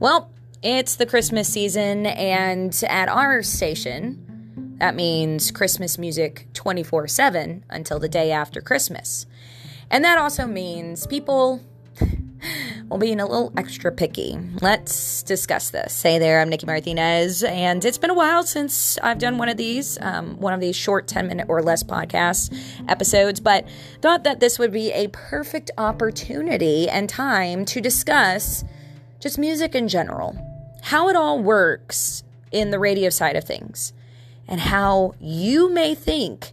Well, it's the Christmas season, and at our station, that means Christmas music 24 7 until the day after Christmas. And that also means people will being a little extra picky. Let's discuss this. Hey there, I'm Nikki Martinez, and it's been a while since I've done one of these, um, one of these short 10 minute or less podcast episodes, but thought that this would be a perfect opportunity and time to discuss just music in general, how it all works in the radio side of things, and how you may think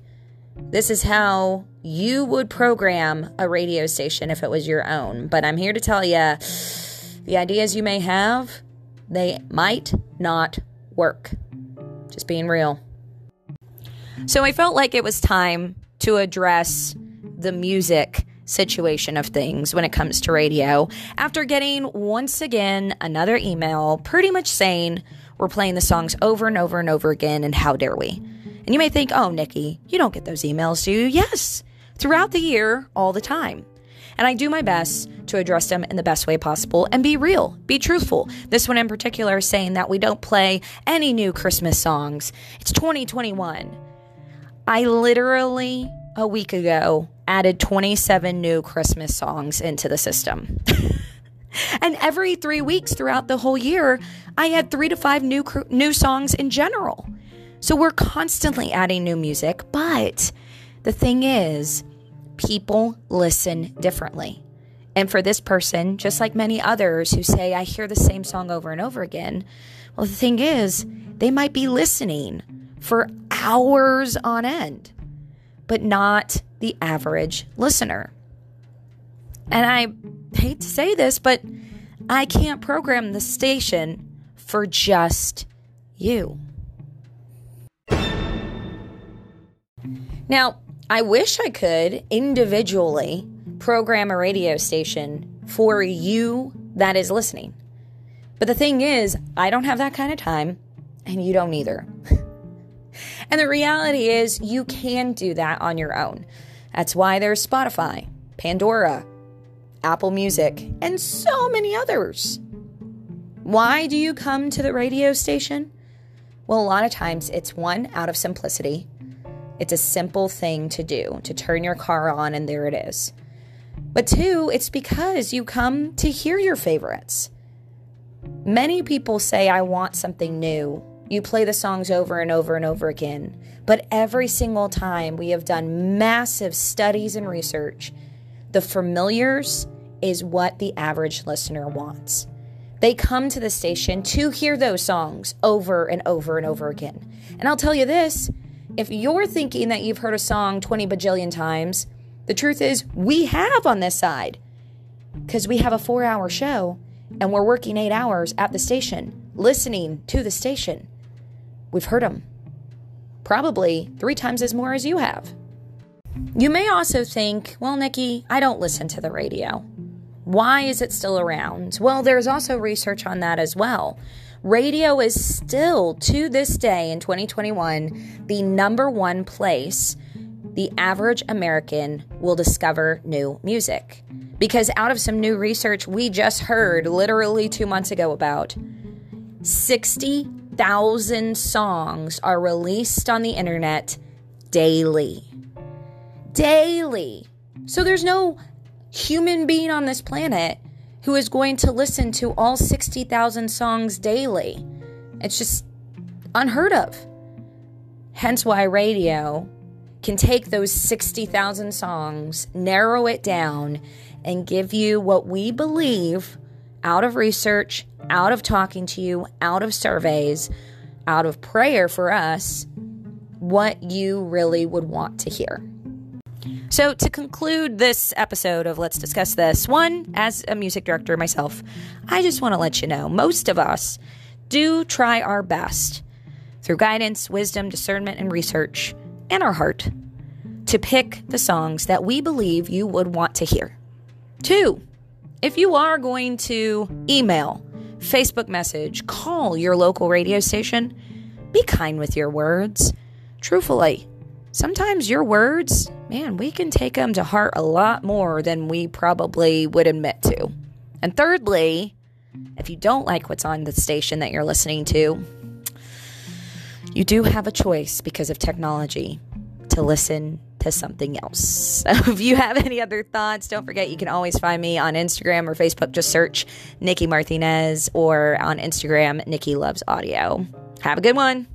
this is how you would program a radio station if it was your own. But I'm here to tell you the ideas you may have, they might not work. Just being real. So I felt like it was time to address the music situation of things when it comes to radio after getting once again another email pretty much saying we're playing the songs over and over and over again and how dare we. And you may think, oh, Nikki, you don't get those emails, do you? Yes, throughout the year, all the time. And I do my best to address them in the best way possible and be real, be truthful. This one in particular is saying that we don't play any new Christmas songs. It's 2021. I literally, a week ago, added 27 new Christmas songs into the system. and every three weeks throughout the whole year, I had three to five new, new songs in general. So we're constantly adding new music, but the thing is, people listen differently. And for this person, just like many others who say, I hear the same song over and over again, well, the thing is, they might be listening for hours on end but not the average listener. And I hate to say this, but I can't program the station for just you. Now, I wish I could individually program a radio station for you that is listening. But the thing is, I don't have that kind of time, and you don't either. And the reality is, you can do that on your own. That's why there's Spotify, Pandora, Apple Music, and so many others. Why do you come to the radio station? Well, a lot of times it's one out of simplicity. It's a simple thing to do to turn your car on, and there it is. But two, it's because you come to hear your favorites. Many people say, I want something new you play the songs over and over and over again. But every single time we have done massive studies and research, the familiars is what the average listener wants. They come to the station to hear those songs over and over and over again. And I'll tell you this if you're thinking that you've heard a song 20 bajillion times, the truth is we have on this side because we have a four hour show and we're working eight hours at the station, listening to the station. We've heard them. Probably three times as more as you have. You may also think, well, Nikki, I don't listen to the radio. Why is it still around? Well, there's also research on that as well. Radio is still, to this day in 2021, the number one place the average American will discover new music. Because out of some new research we just heard literally two months ago about 60 thousand songs are released on the internet daily. Daily. So there's no human being on this planet who is going to listen to all 60,000 songs daily. It's just unheard of. Hence why radio can take those 60,000 songs, narrow it down, and give you what we believe out of research, out of talking to you, out of surveys, out of prayer for us, what you really would want to hear. So, to conclude this episode of Let's Discuss This, one, as a music director myself, I just want to let you know most of us do try our best through guidance, wisdom, discernment, and research, and our heart to pick the songs that we believe you would want to hear. Two, if you are going to email, Facebook message, call your local radio station, be kind with your words. Truthfully, sometimes your words, man, we can take them to heart a lot more than we probably would admit to. And thirdly, If you don't like what's on the station that you're listening to, you do have a choice because of technology to listen to something else. So if you have any other thoughts, don't forget you can always find me on Instagram or Facebook. Just search Nikki Martinez or on Instagram, Nikki Loves Audio. Have a good one.